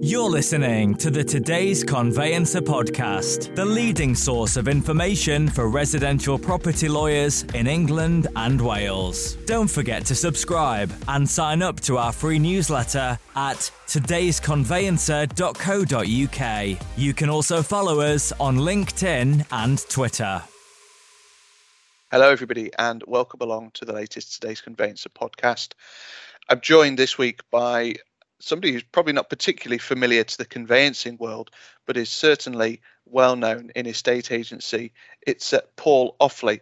You're listening to the Today's Conveyancer podcast, the leading source of information for residential property lawyers in England and Wales. Don't forget to subscribe and sign up to our free newsletter at today'sconveyancer.co.uk. You can also follow us on LinkedIn and Twitter. Hello, everybody, and welcome along to the latest Today's Conveyancer podcast. I'm joined this week by somebody who's probably not particularly familiar to the conveyancing world, but is certainly well known in estate agency. It's uh, Paul Offley.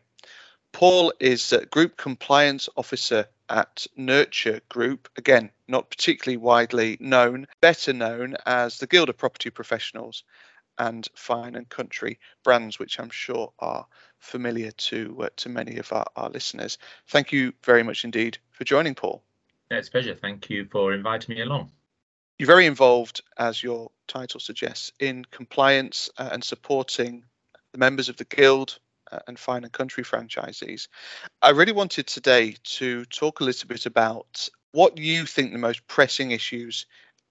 Paul is Group Compliance Officer at Nurture Group. Again, not particularly widely known, better known as the Guild of Property Professionals and Fine and Country brands, which I'm sure are familiar to uh, to many of our, our listeners. Thank you very much indeed for joining, Paul. It's a pleasure. Thank you for inviting me along. You're very involved, as your title suggests, in compliance uh, and supporting the members of the Guild uh, and Fine and Country franchisees. I really wanted today to talk a little bit about what you think the most pressing issues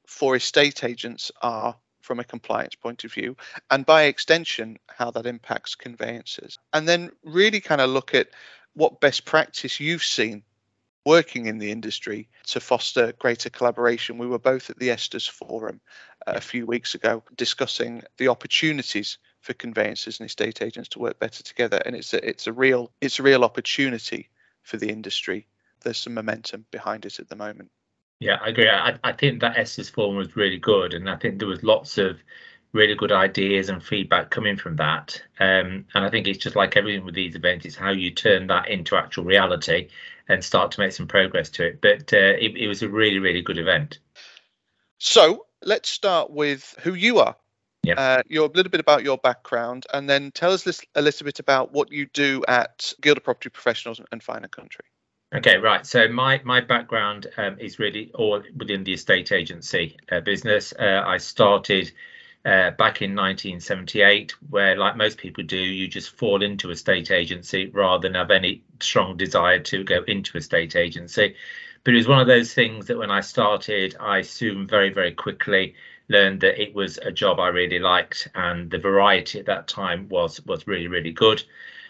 for estate agents are from a compliance point of view, and by extension, how that impacts conveyancers. And then really kind of look at what best practice you've seen working in the industry to foster greater collaboration. We were both at the Estes Forum uh, a few weeks ago discussing the opportunities for conveyancers and estate agents to work better together, and it's a, it's a real it's a real opportunity for the industry. There's some momentum behind it at the moment. Yeah, I agree. I, I think that Estes Forum was really good, and I think there was lots of really good ideas and feedback coming from that. Um, and I think it's just like everything with these events, it's how you turn that into actual reality and start to make some progress to it. But uh, it, it was a really, really good event. So let's start with who you are. Yeah. Uh, you're a little bit about your background, and then tell us this, a little bit about what you do at Guild of Property Professionals and Fine and Country. Okay, right. So my my background um, is really all within the estate agency uh, business. Uh, I started uh, back in 1978, where, like most people do, you just fall into a state agency rather than have any strong desire to go into a state agency. But it was one of those things that when I started, I soon very, very quickly learned that it was a job I really liked, and the variety at that time was was really, really good.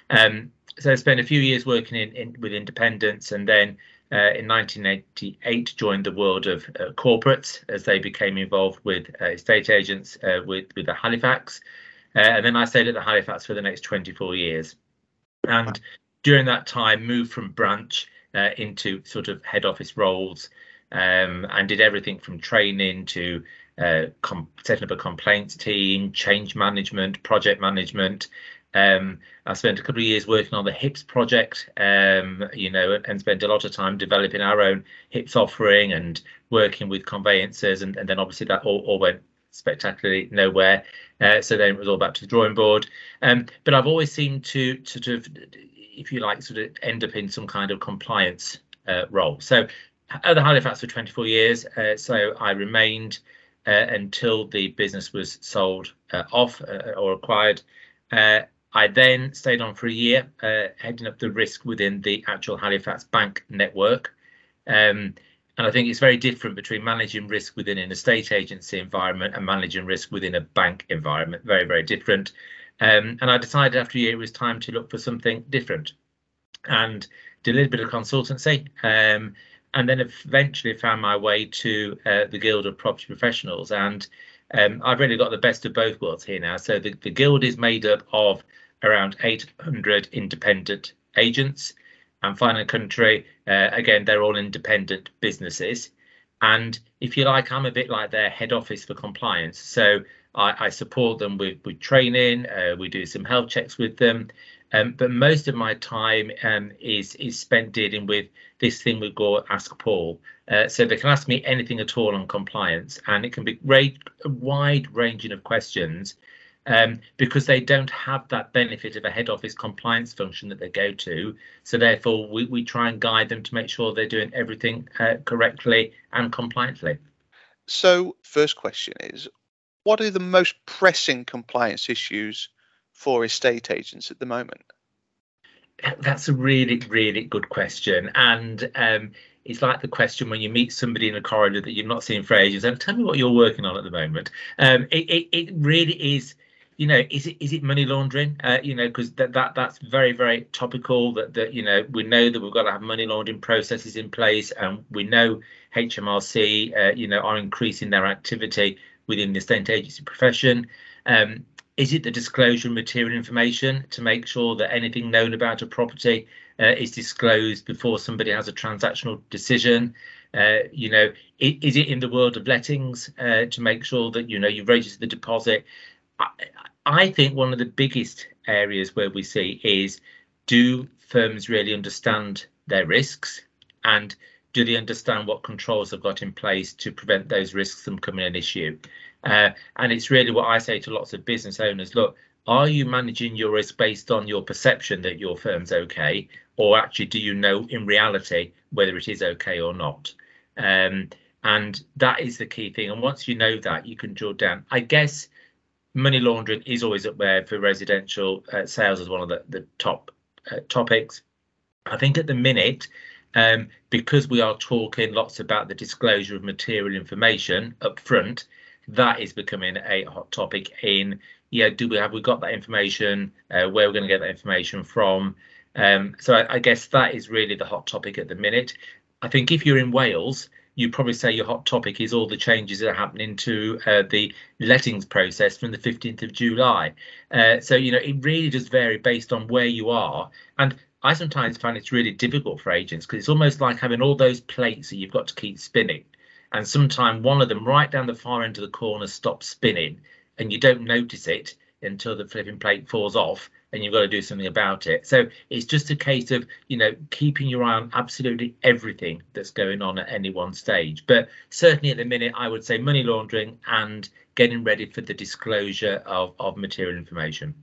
Um, so I spent a few years working in, in with independents, and then uh, in 1988 joined the world of uh, corporates as they became involved with uh, estate agents uh, with with the Halifax, uh, and then I stayed at the Halifax for the next 24 years, and during that time moved from branch into sort of head office roles, um, and did everything from training to com- setting up a complaints team, change management, project management, um, I spent a couple of years working on the HIPS project, um, you know, and spent a lot of time developing our own HIPS offering and working with conveyancers. And, and then obviously that all, all went spectacularly nowhere. Uh, so then it was all back to the drawing board. Um, but I've always seemed to sort of, if you like, sort of end up in some kind of compliance uh, role. So at the Halifax for 24 years. Uh, so I remained uh, until the business was sold uh, off uh, or acquired. I then stayed on for a year, uh, heading up the risk within the actual Halifax bank network. Um, and I think it's very different between managing risk within an estate agency environment and managing risk within a bank environment. Very, very different. Um, and I decided after a year it was time to look for something different and did a little bit of consultancy. Um, and then eventually found my way to uh, the Guild of Property Professionals. And um, I've really got the best of both worlds here now. So the, the Guild is made up of around 800 independent agents. And Fine and Country, uh, again, they're all independent businesses. And if you like, I'm a bit like their head office for compliance. So I, I support them with, with training, uh, we do some health checks with them. Um, but most of my time um, is is spent dealing with this thing we call Ask Paul. Uh, so they can ask me anything at all on compliance, and it can be a wide ranging of questions um, because they don't have that benefit of a head office compliance function that they go to. So therefore, we, we try and guide them to make sure they're doing everything uh, correctly and compliantly. So, first question is, what are the most pressing compliance issues for estate agents at the moment? That's a really, really good question, and um, it's like the question when you meet somebody in a corridor that you've not seen for ages and tell me what you're working on at the moment. Um, it, it, it really is you know, is it is it money laundering? Uh, you know, because that, that that's very very topical. That that you know we know that we've got to have money laundering processes in place, and we know HMRC, uh, you know, are increasing their activity within the estate agency profession. Um, is it the disclosure of material information to make sure that anything known about a property uh, is disclosed before somebody has a transactional decision? Uh, you know, is it in the world of lettings uh, to make sure that you know you register the deposit? I think one of the biggest areas where we see is do firms really understand their risks and do they understand what controls they've got in place to prevent those risks from becoming an issue? Uh, and it's really what I say to lots of business owners look, are you managing your risk based on your perception that your firm's okay? Or actually, do you know in reality whether it is okay or not? Um, and that is the key thing. And once you know that, you can drill down. I guess money laundering is always up there for residential uh, sales as one of the, the top uh, topics. I think at the minute, um, because we are talking lots about the disclosure of material information up front, that is becoming a hot topic in yeah do we have we got that information uh, where we're going to get that information from um, so I, I, guess that is really the hot topic at the minute i think if you're in wales you probably say your hot topic is all the changes that are happening to uh, the lettings process from the 15th of July. Uh, so, you know, it really does vary based on where you are. And I sometimes find it's really difficult for agents because it's almost like having all those plates that you've got to keep spinning. And sometimes one of them right down the far end of the corner stops spinning and you don't notice it until the flipping plate falls off and you've got to do something about it. So it's just a case of, you know, keeping your eye on absolutely everything that's going on at any one stage. But certainly at the minute, I would say money laundering and getting ready for the disclosure of, of material information.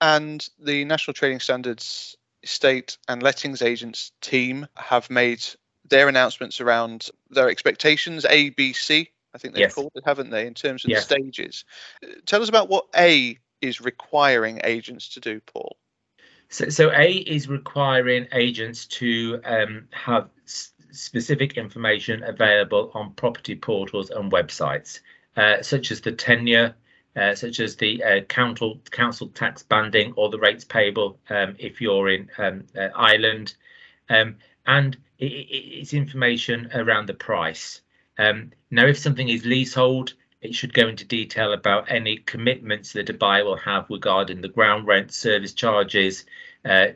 And the National Trading Standards Estate and Lettings Agents team have made their announcements around their expectations, A, B, C, I think they've yes. called it, haven't they, in terms of yes. the stages. Tell us about what A is requiring agents to do, Paul? So, so A is requiring agents to um, have specific information available on property portals and websites, uh, such as the tenure, uh, such as the uh, council council tax banding or the rates payable um, if you're in um, uh, Ireland, um, and it, it's information around the price. Um, now, if something is leasehold, it should go into detail about any commitments that a buyer will have regarding the ground rent, service charges, uh,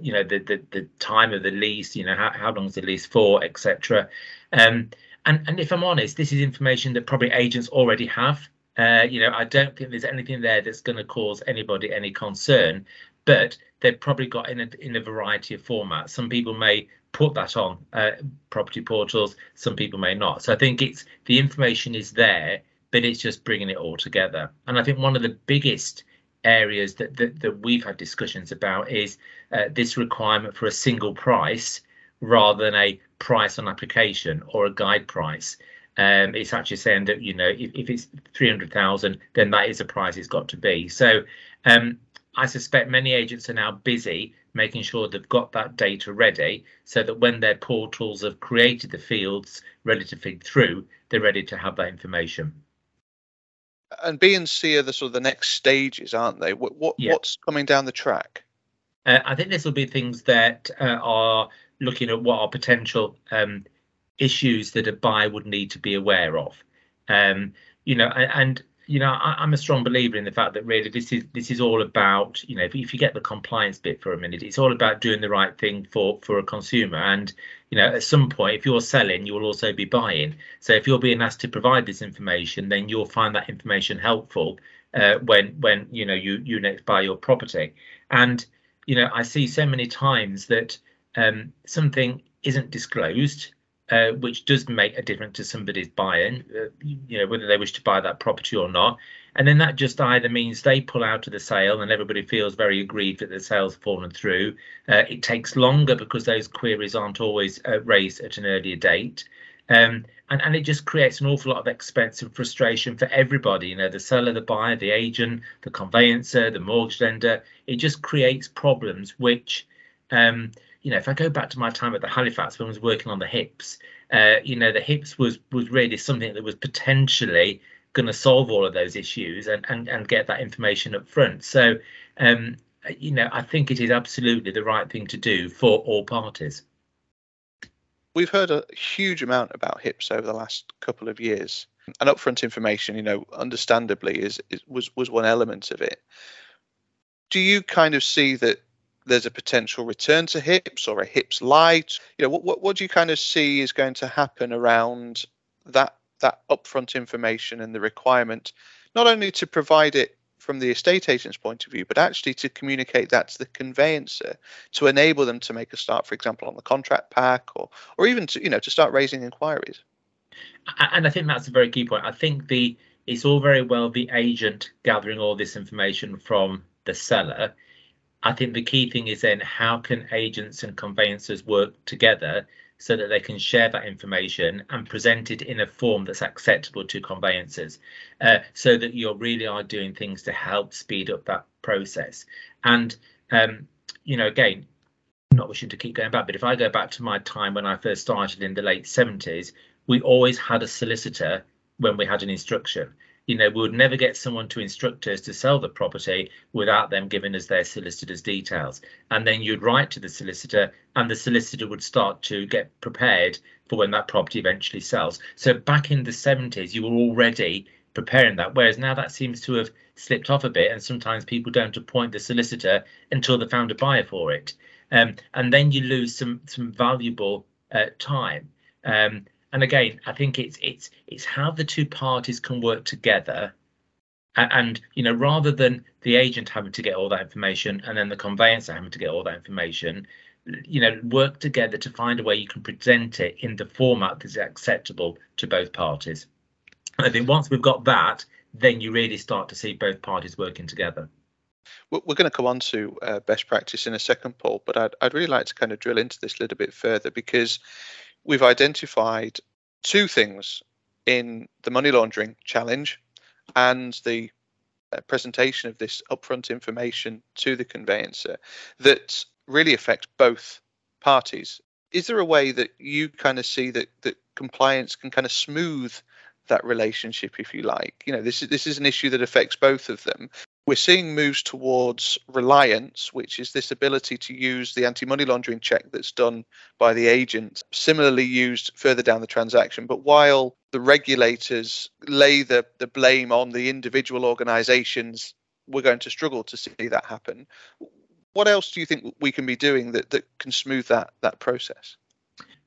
you know, the, the, the time of the lease, you know, how, how long is the lease for, etc. Um, and, and if I'm honest, this is information that probably agents already have. Uh, you know, I don't think there's anything there that's going to cause anybody any concern, but they've probably got in a, in a variety of formats. Some people may put that on uh, property portals. Some people may not. So I think it's the information is there, but it's just bringing it all together. And I think one of the biggest areas that that, that we've had discussions about is uh, this requirement for a single price rather than a price on application or a guide price. Um, it's actually saying that you know if, if it's 300,000 then that is a price it's got to be so um, I suspect many agents are now busy making sure they've got that data ready so that when their portals have created the fields ready to feed through, they're ready to have that information. And B and C are the sort of the next stages, aren't they? What, what yeah. what's coming down the track? Uh, I think this will be things that uh, are looking at what are potential um, issues that a buyer would need to be aware of. Um, you know, and, and you know, I, am a strong believer in the fact that really this is this is all about, you know, if, if you get the compliance bit for a minute, it's all about doing the right thing for for a consumer. And you know, at some point, if you're selling, you will also be buying. So if you're being asked to provide this information, then you'll find that information helpful uh, when when you know you you next buy your property. And you know, I see so many times that um, something isn't disclosed uh, which does make a difference to somebody's buying, uh, you know, whether they wish to buy that property or not. And then that just either means they pull out of the sale and everybody feels very aggrieved that the sale's fallen through. Uh, it takes longer because those queries aren't always uh, raised at an earlier date. Um, and, and it just creates an awful lot of expense and frustration for everybody, you know, the seller, the buyer, the agent, the conveyancer, the mortgage lender. It just creates problems which um, you know, if I go back to my time at the Halifax when I was working on the HIPS, uh, you know, the HIPS was was really something that was potentially going to solve all of those issues and, and and get that information up front. So, um, you know, I think it is absolutely the right thing to do for all parties. We've heard a huge amount about HIPS over the last couple of years, and upfront information, you know, understandably, is, is was was one element of it. Do you kind of see that there's a potential return to hips or a hips light you know what, what, what do you kind of see is going to happen around that that upfront information and the requirement not only to provide it from the estate agent's point of view, but actually to communicate that to the conveyancer to enable them to make a start, for example, on the contract pack or or even to you know to start raising inquiries. And I think that's a very key point. I think the it's all very well the agent gathering all this information from the seller. I think the key thing is then how can agents and conveyancers work together so that they can share that information and present it in a form that's acceptable to conveyancers uh, so that you really are doing things to help speed up that process. And um, you know again not wishing to keep going back but if i go back to my time when i first started in the late 70s we always had a solicitor when we had an instruction you know, we would never get someone to instruct us to sell the property without them giving us their solicitor's details. And then you'd write to the solicitor, and the solicitor would start to get prepared for when that property eventually sells. So back in the 70s, you were already preparing that, whereas now that seems to have slipped off a bit, and sometimes people don't appoint the solicitor until they found a buyer for it. Um, and then you lose some some valuable uh, time. Um, and again, I think it's it's it's how the two parties can work together, and, and, you know, rather than the agent having to get all that information and then the conveyancer having to get all that information, you know, work together to find a way you can present it in the format that's acceptable to both parties. And I think once we've got that, then you really start to see both parties working together. We're going to come on to uh, best practice in a second, Paul, but I'd, I'd really like to kind of drill into this a little bit further because we've identified two things in the money laundering challenge and the uh, presentation of this upfront information to the conveyancer that really affect both parties. Is there a way that you kind of see that that compliance can kind of smooth that relationship, if you like? You know, this is this is an issue that affects both of them, we're seeing moves towards reliance, which is this ability to use the anti money laundering check that's done by the agent, similarly used further down the transaction. But while the regulators lay the, the blame on the individual organizations, we're going to struggle to see that happen. What else do you think we can be doing that, that can smooth that, that process?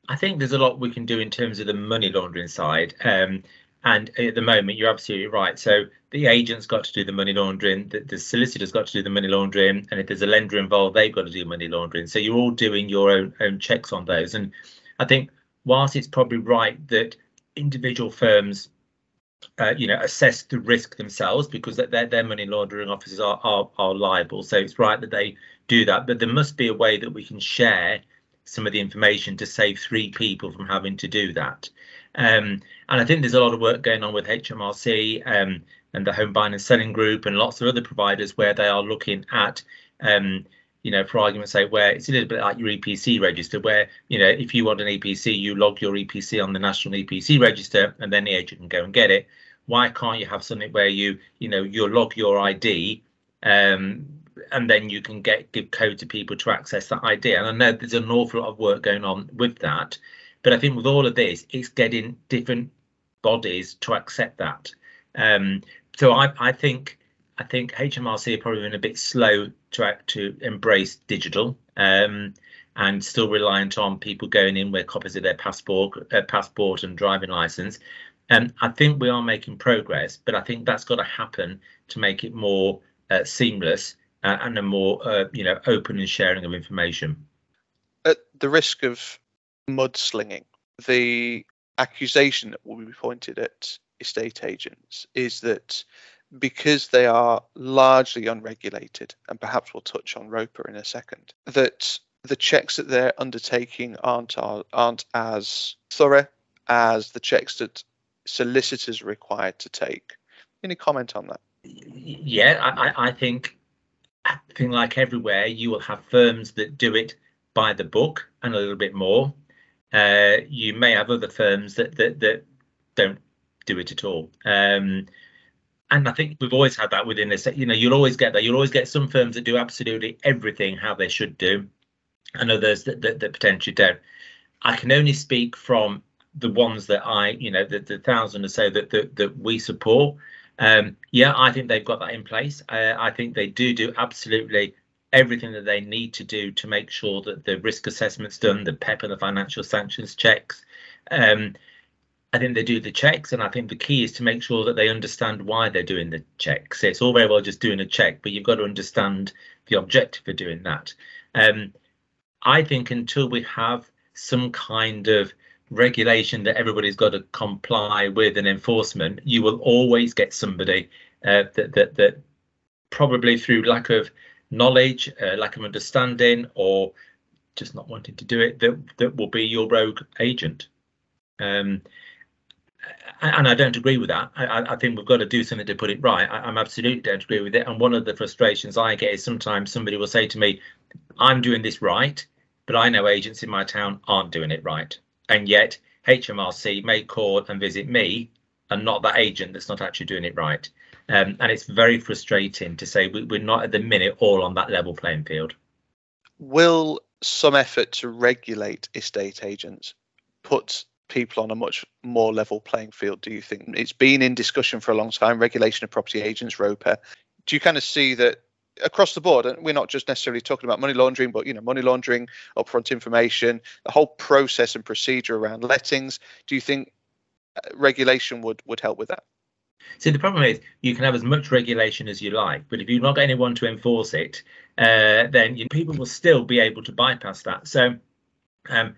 I think there's a lot we can do in terms of the money laundering side. Um, and at the moment, you're absolutely right. So the agent's got to do the money laundering, the, the solicitor's got to do the money laundering, and if there's a lender involved, they've got to do money laundering. So you're all doing your own own checks on those. And I think whilst it's probably right that individual firms, uh, you know, assess the risk themselves because their their money laundering officers are, are are liable. So it's right that they do that. But there must be a way that we can share some of the information to save three people from having to do that. Um, and I think there's a lot of work going on with HMRC um, and the Home Buying and Selling Group and lots of other providers where they are looking at, um, you know, for argument's sake, where it's a little bit like your EPC register, where, you know, if you want an EPC, you log your EPC on the National EPC register and then the agent can go and get it. Why can't you have something where you, you know, you log your ID um, and then you can get give code to people to access that ID. And I know there's an awful lot of work going on with that. But I think with all of this, it's getting different bodies to accept that. Um, so I, I think I think HMRC are probably been a bit slow to act, to embrace digital um, and still reliant on people going in with copies of their passport, uh, passport and driving license. Um, I think we are making progress, but I think that's got to happen to make it more uh, seamless uh, and a more uh, you know open and sharing of information. At the risk of mudslinging. The accusation that will be pointed at estate agents is that because they are largely unregulated, and perhaps we'll touch on ROPA in a second, that the checks that they're undertaking aren't aren't as thorough as the checks that solicitors are required to take. Any comment on that? Yeah, I, I think I think like everywhere, you will have firms that do it by the book and a little bit more. Uh, you may have other firms that that, that don't do it at all. Um, and I think we've always had that within this. You know, you'll always get that. You'll always get some firms that do absolutely everything how they should do, and others that, that, that potentially don't. I can only speak from the ones that I, you know, the, the thousand or so that that, that we support. Um, yeah, I think they've got that in place. Uh, I think they do do absolutely everything that they need to do to make sure that the risk assessment's done, the PEP and the financial sanctions checks. Um, I think they do the checks, and I think the key is to make sure that they understand why they're doing the checks. It's all very well just doing a check, but you've got to understand the objective for doing that. Um, I think until we have some kind of regulation that everybody's got to comply with and enforcement, you will always get somebody uh, that that that probably through lack of knowledge, uh, lack of understanding, or just not wanting to do it, that that will be your rogue agent. Um, and I don't agree with that. I, I, think we've got to do something to put it right. I, am absolutely don't agree with it. And one of the frustrations I get is sometimes somebody will say to me, "I'm doing this right, but I know agents in my town aren't doing it right." And yet HMRC may call and visit me, and not that agent that's not actually doing it right. Um, and it's very frustrating to say we, we're not at the minute all on that level playing field. Will some effort to regulate estate agents put people on a much more level playing field do you think? It's been in discussion for a long time regulation of property agents ROPA. Do you kind of see that across the board and we're not just necessarily talking about money laundering but you know money laundering upfront information the whole process and procedure around lettings do you think uh, regulation would would help with that See, the problem is you can have as much regulation as you like, but if you've not got anyone to enforce it, uh, then you, people will still be able to bypass that. So, um,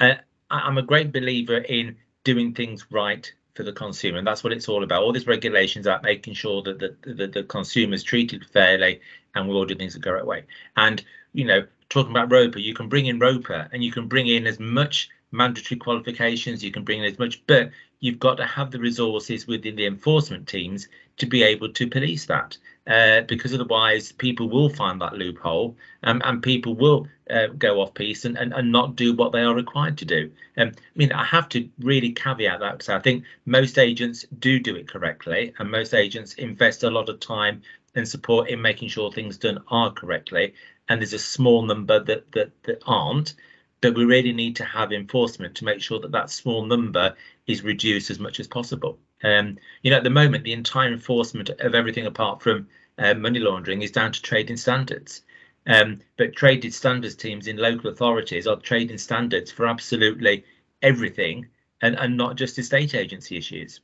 uh, I'm a great believer in doing things right for the consumer, and that's what it's all about. All these regulations are making sure that the, the, the consumer is treated fairly, and we all do things go right way. And you know, talking about ROPA, you can bring in ROPA, and you can bring in as much mandatory qualifications, you can bring in as much, but you've got to have the resources within the enforcement teams to be able to police that uh, because otherwise people will find that loophole um, and people will uh, go off piece and, and, and not do what they are required to do. Um, I mean, I have to really caveat that because I think most agents do do it correctly and most agents invest a lot of time and support in making sure things done are correctly. And there's a small number that that, that aren't but we really need to have enforcement to make sure that that small number is reduced as much as possible. Um, you know, at the moment, the entire enforcement of everything apart from uh, money laundering is down to trading standards. Um, but trading standards teams in local authorities are trading standards for absolutely everything and, and not just estate agency issues.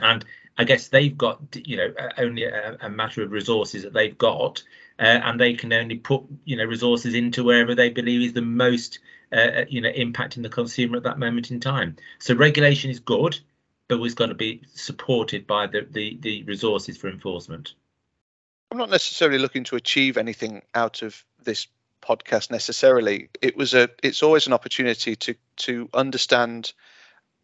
And I guess they've got, you know, only a, a matter of resources that they've got, uh, and they can only put, you know, resources into wherever they believe is the most, uh, you know, impacting the consumer at that moment in time. So regulation is good, but we've got to be supported by the, the, the resources for enforcement. I'm not necessarily looking to achieve anything out of this podcast necessarily. It was a it's always an opportunity to to understand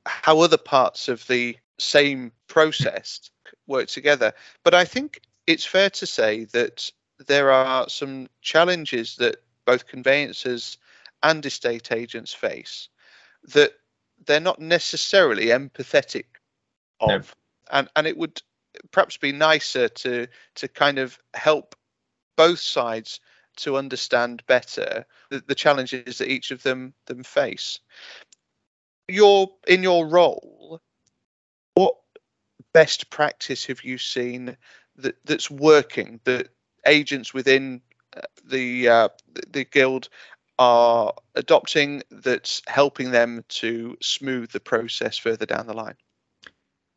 how other parts of the same process work together. But I think it's fair to say that there are some challenges that both conveyancers and estate agents face that they're not necessarily empathetic of. No. And and it would perhaps be nicer to to kind of help both sides to understand better the, the challenges that each of them them face. Your in your role, what best practice have you seen that that's working that agents within uh, the uh, the guild are adopting that's helping them to smooth the process further down the line?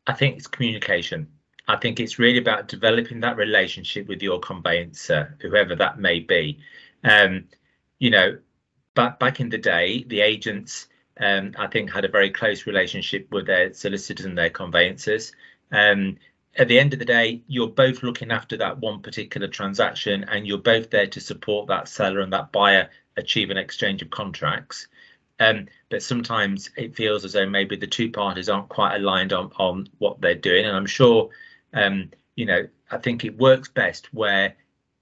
I think it's communication. I think it's really about developing that relationship with your conveyancer, whoever that may be. Um, you know, back back in the day, the agents um, I think had a very close relationship with their solicitors and their conveyancers. Um, at the end of the day, you're both looking after that one particular transaction, and you're both there to support that seller and that buyer achieve an exchange of contracts. Um, but sometimes it feels as though maybe the two parties aren't quite aligned on on what they're doing, and I'm sure um, you know, I think it works best where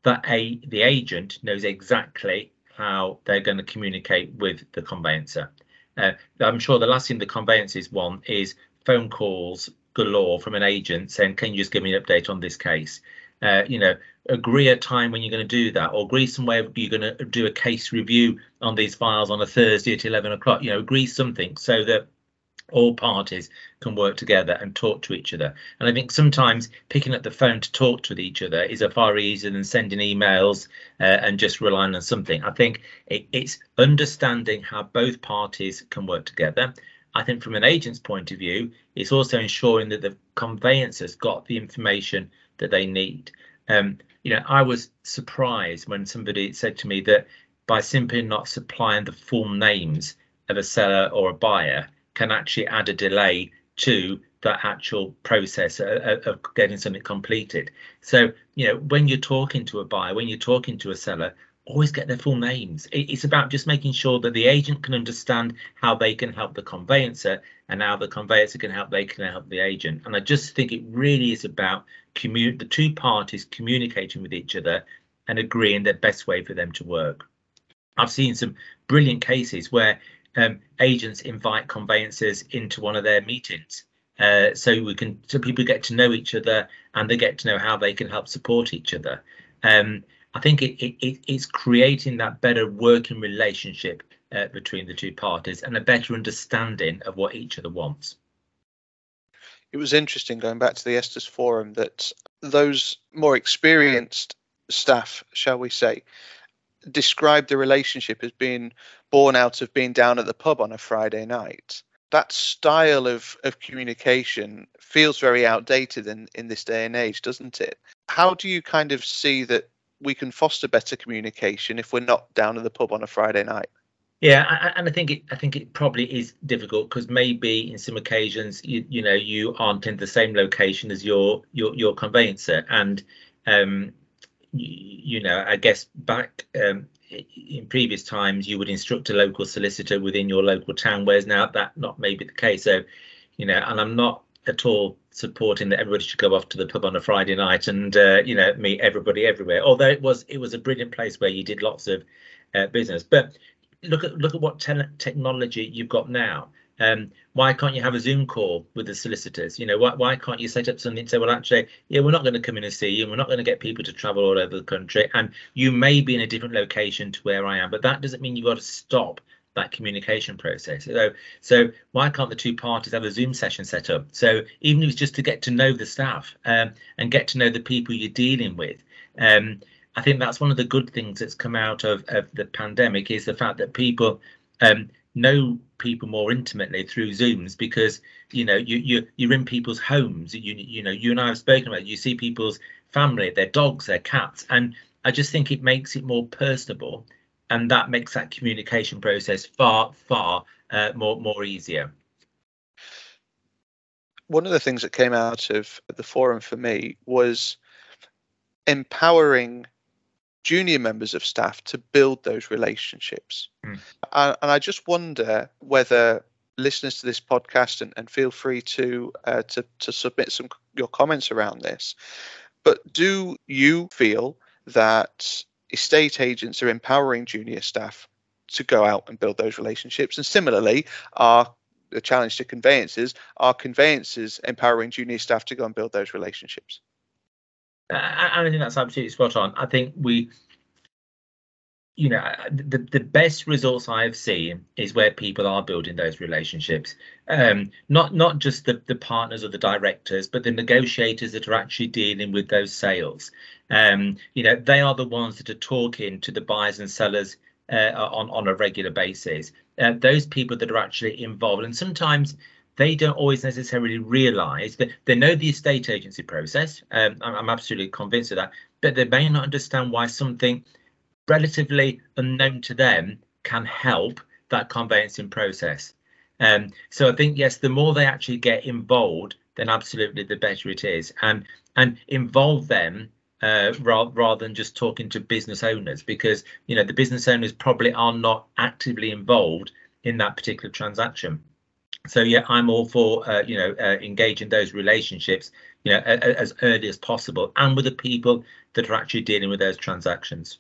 that a the agent knows exactly how they're going to communicate with the conveyancer. Uh, I'm sure the last thing the conveyancers want is phone calls galore from an agent saying, "Can you just give me an update on this case?" Uh, you know, agree a time when you're going to do that, or agree some way you're going to do a case review on these files on a Thursday at 11 o'clock. You know, agree something so that all parties can work together and talk to each other. And I think sometimes picking up the phone to talk to each other is a far easier than sending emails uh, and just relying on something. I think it, it's understanding how both parties can work together. I think from an agent's point of view, it's also ensuring that the conveyancers got the information that they need. Um, you know, I was surprised when somebody said to me that by simply not supplying the full names of a seller or a buyer, can actually add a delay to that actual process of, getting something completed. So, you know, when you're talking to a buyer, when you're talking to a seller, always get their full names. It's about just making sure that the agent can understand how they can help the conveyancer and how the conveyancer can help they can help the agent. And I just think it really is about commun- the two parties communicating with each other and agreeing the best way for them to work. I've seen some brilliant cases where um, agents invite conveyancers into one of their meetings. Uh, so we can so people get to know each other and they get to know how they can help support each other. Um, I think it, it, it's creating that better working relationship uh, between the two parties and a better understanding of what each other wants. It was interesting going back to the Estes Forum that those more experienced staff, shall we say, described the relationship as being born out of being down at the pub on a Friday night. That style of, of communication feels very outdated in, in this day and age, doesn't it? How do you kind of see that we can foster better communication if we're not down at the pub on a Friday night? Yeah, and I think it. I think it probably is difficult because maybe in some occasions, you you know, you aren't in the same location as your your your conveyancer, and um, you, you know, I guess back um, in previous times you would instruct a local solicitor within your local town, whereas now that not maybe the case. So, you know, and I'm not at all supporting that everybody should go off to the pub on a Friday night and uh, you know meet everybody everywhere. Although it was it was a brilliant place where you did lots of uh, business. But look at look at what te- technology you've got now. Um, why can't you have a Zoom call with the solicitors? You know, why, why can't you set up something and say, well, actually, yeah, we're not going to come in and see you. And we're not going to get people to travel all over the country. And you may be in a different location to where I am, but that doesn't mean you've got to stop that communication process. So, so why can't the two parties have a Zoom session set up? So even if it's just to get to know the staff um, and get to know the people you're dealing with. Um, I think that's one of the good things that's come out of, of the pandemic is the fact that people um, know people more intimately through zooms because you know you you you're in people's homes you you know you and I have spoken about it. you see people's family their dogs their cats and I just think it makes it more personable and that makes that communication process far far uh, more more easier one of the things that came out of the forum for me was empowering junior members of staff to build those relationships. Mm. and I just wonder whether listeners to this podcast and, and feel free to, uh, to to submit some your comments around this. But do you feel that estate agents are empowering junior staff to go out and build those relationships? And similarly, are the challenge to conveyances are conveyances empowering junior staff to go and build those relationships? I, I think that's absolutely spot on. I think we, you know, the the best results I've seen is where people are building those relationships. Um, not not just the the partners or the directors, but the negotiators that are actually dealing with those sales. Um, you know, they are the ones that are talking to the buyers and sellers uh, on on a regular basis. Uh, those people that are actually involved, and sometimes they don't always necessarily realize that they know the estate agency process. Um, I'm, I'm, absolutely convinced of that, but they may not understand why something relatively unknown to them can help that conveyancing process. Um, so I think yes, the more they actually get involved, then absolutely the better it is, and and involve them uh, rather, rather than just talking to business owners because you know the business owners probably are not actively involved in that particular transaction so yeah i'm all for uh, you know uh, engaging those relationships you know a, a, as early as possible and with the people that are actually dealing with those transactions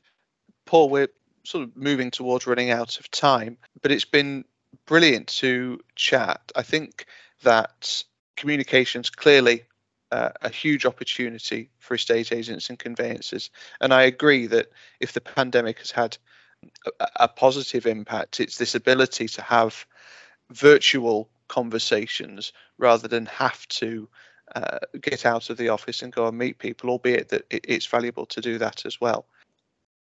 paul we're sort of moving towards running out of time, but it's been brilliant to chat. I think that communications clearly uh, a huge opportunity for estate agents and conveyancers. And I agree that if the pandemic has had a, a positive impact, it's this ability to have virtual conversations rather than have to uh, get out of the office and go and meet people, albeit that it's valuable to do that as well.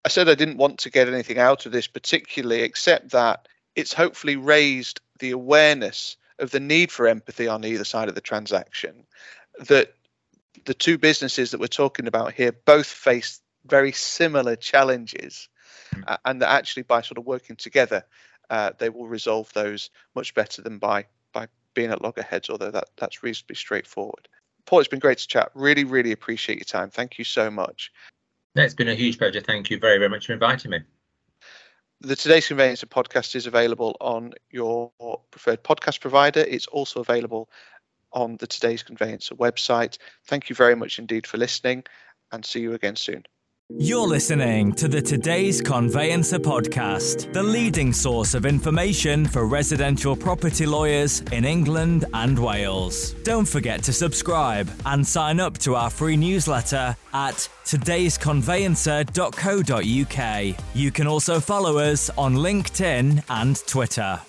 I said I didn't want to get anything out of this particularly, except that it's hopefully raised the awareness of the need for empathy on either side of the transaction that the two businesses that we're talking about here both face very similar challenges, mm. uh, and that actually by sort of working together, uh, they will resolve those much better than by being at loggerheads. Although that that's reasonably straightforward. Paul, it's been great to chat. Really, really appreciate your time. Thank you so much. No, it's been a huge pleasure. Thank you very, very much for inviting me. The Today's Conveyancer podcast is available on your preferred podcast provider. It's also available on the Today's Conveyancer website. Thank you very much indeed for listening and see you again soon. You're listening to the Today's Conveyancer podcast, the leading source of information for residential property lawyers in England and Wales. Don't forget to subscribe and sign up to our free newsletter at today'sconveyancer.co.uk. You can also follow us on LinkedIn and Twitter.